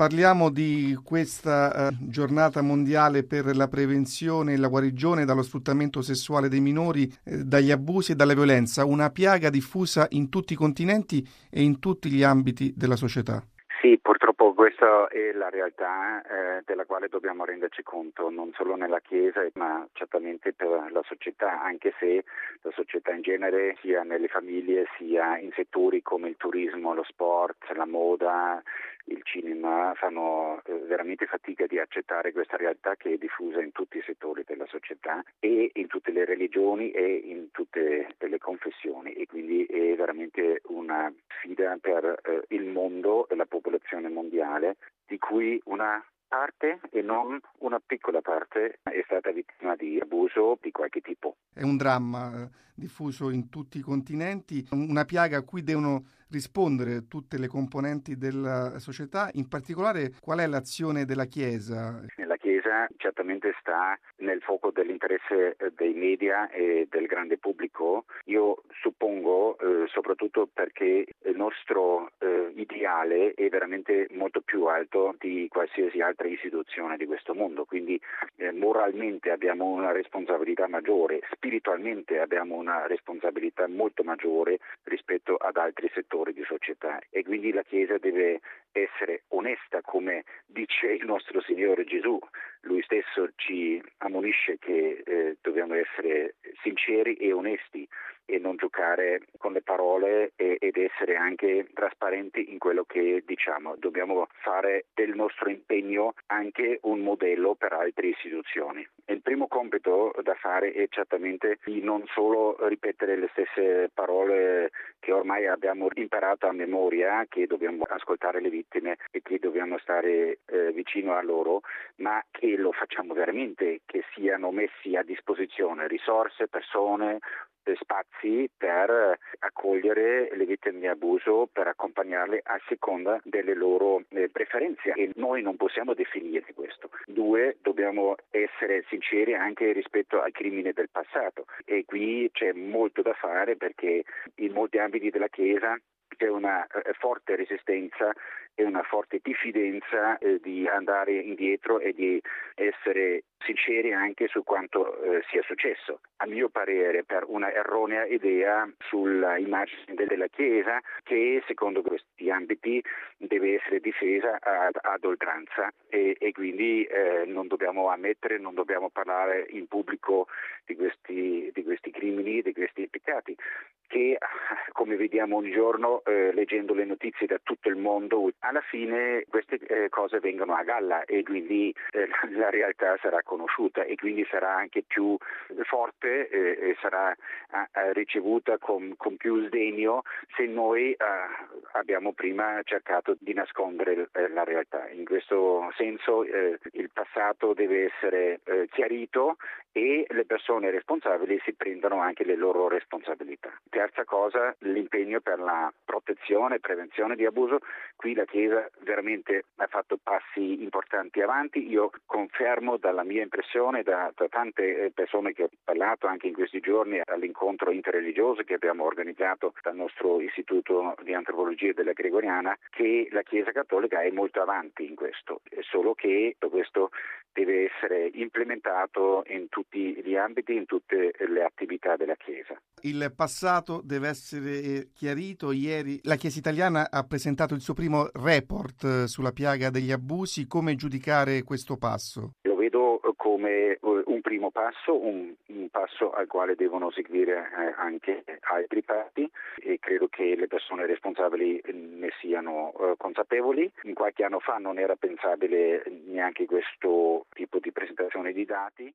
Parliamo di questa eh, giornata mondiale per la prevenzione e la guarigione dallo sfruttamento sessuale dei minori, eh, dagli abusi e dalla violenza, una piaga diffusa in tutti i continenti e in tutti gli ambiti della società. Questa è la realtà eh, della quale dobbiamo renderci conto, non solo nella Chiesa, ma certamente per la società, anche se la società in genere, sia nelle famiglie, sia in settori come il turismo, lo sport, la moda, il cinema, fanno eh, veramente fatica di accettare questa realtà che è diffusa in tutti i settori della società e in tutte le religioni e in tutte le confessioni. E quindi è veramente una sfida per eh, il mondo e la popolazione mondiale di cui una parte e non una piccola parte è stata vittima di abuso di qualche tipo. È un dramma eh, diffuso in tutti i continenti, una piaga a cui devono rispondere tutte le componenti della società, in particolare qual è l'azione della Chiesa? La Chiesa certamente sta nel fuoco dell'interesse eh, dei media e del grande pubblico. Io suppongo, eh, soprattutto perché il nostro eh, ideale è veramente molto più alto di qualsiasi altra istituzione di questo mondo, quindi eh, moralmente abbiamo una responsabilità maggiore, spiritualmente abbiamo una responsabilità molto maggiore rispetto ad altri settori di società e quindi la Chiesa deve essere onesta come dice il nostro Signore Gesù. Lui stesso ci ammonisce che eh, dobbiamo essere sinceri e onesti e non giocare con le parole e, ed essere anche trasparenti in quello che diciamo. Dobbiamo fare del nostro impegno anche un modello per altre istituzioni. Il primo compito da fare è certamente di non solo ripetere le stesse parole che ormai abbiamo imparato a memoria, che dobbiamo ascoltare le vittime e che dobbiamo stare eh, vicino a loro, ma che lo facciamo veramente, che siano messi a disposizione risorse, persone, spazi per accogliere le vittime di abuso, per accompagnarle a seconda delle loro eh, preferenze e noi non possiamo definire questo. Due, dobbiamo essere sinceri anche rispetto al crimine del passato e qui c'è molto da fare perché in molti ambiti della Chiesa c'è una eh, forte resistenza e una forte diffidenza eh, di andare indietro e di essere sinceri anche su quanto eh, sia successo. A mio parere per una erronea idea sull'immagine della Chiesa che secondo questi ambiti deve essere difesa ad, ad oltranza e, e quindi eh, non dobbiamo ammettere, non dobbiamo parlare in pubblico di questi, di questi crimini, di questi peccati che vediamo ogni giorno eh, leggendo le notizie da tutto il mondo alla fine queste eh, cose vengono a galla e quindi eh, la realtà sarà conosciuta e quindi sarà anche più forte eh, e sarà ricevuta con, con, più sdegno se noi abbiamo prima cercato di nascondere eh, la realtà. In questo senso eh, il passato deve essere chiarito e le persone responsabili si prendano anche le loro responsabilità. Terza cosa, l'impegno per la protezione e prevenzione di abuso. Qui la Chiesa veramente ha fatto passi importanti avanti. Io confermo dalla mia impressione, da, da tante eh, persone che ho parlato anche in questi giorni all'incontro interreligioso che abbiamo organizzato dal nostro Istituto di Antropologia della Gregoriana, che la Chiesa Cattolica è molto avanti in questo, solo che questo implementato in tutti gli ambiti, in tutte le attività della Chiesa. Il passato deve essere chiarito. Ieri la Chiesa italiana ha presentato il suo primo report eh, sulla piaga degli abusi. Come giudicare questo passo? Come eh, un primo passo, un, un passo al quale devono seguire eh, anche altri parti e credo che le persone responsabili ne siano eh, consapevoli. Qualche anno fa non era pensabile neanche questo tipo di presentazione di dati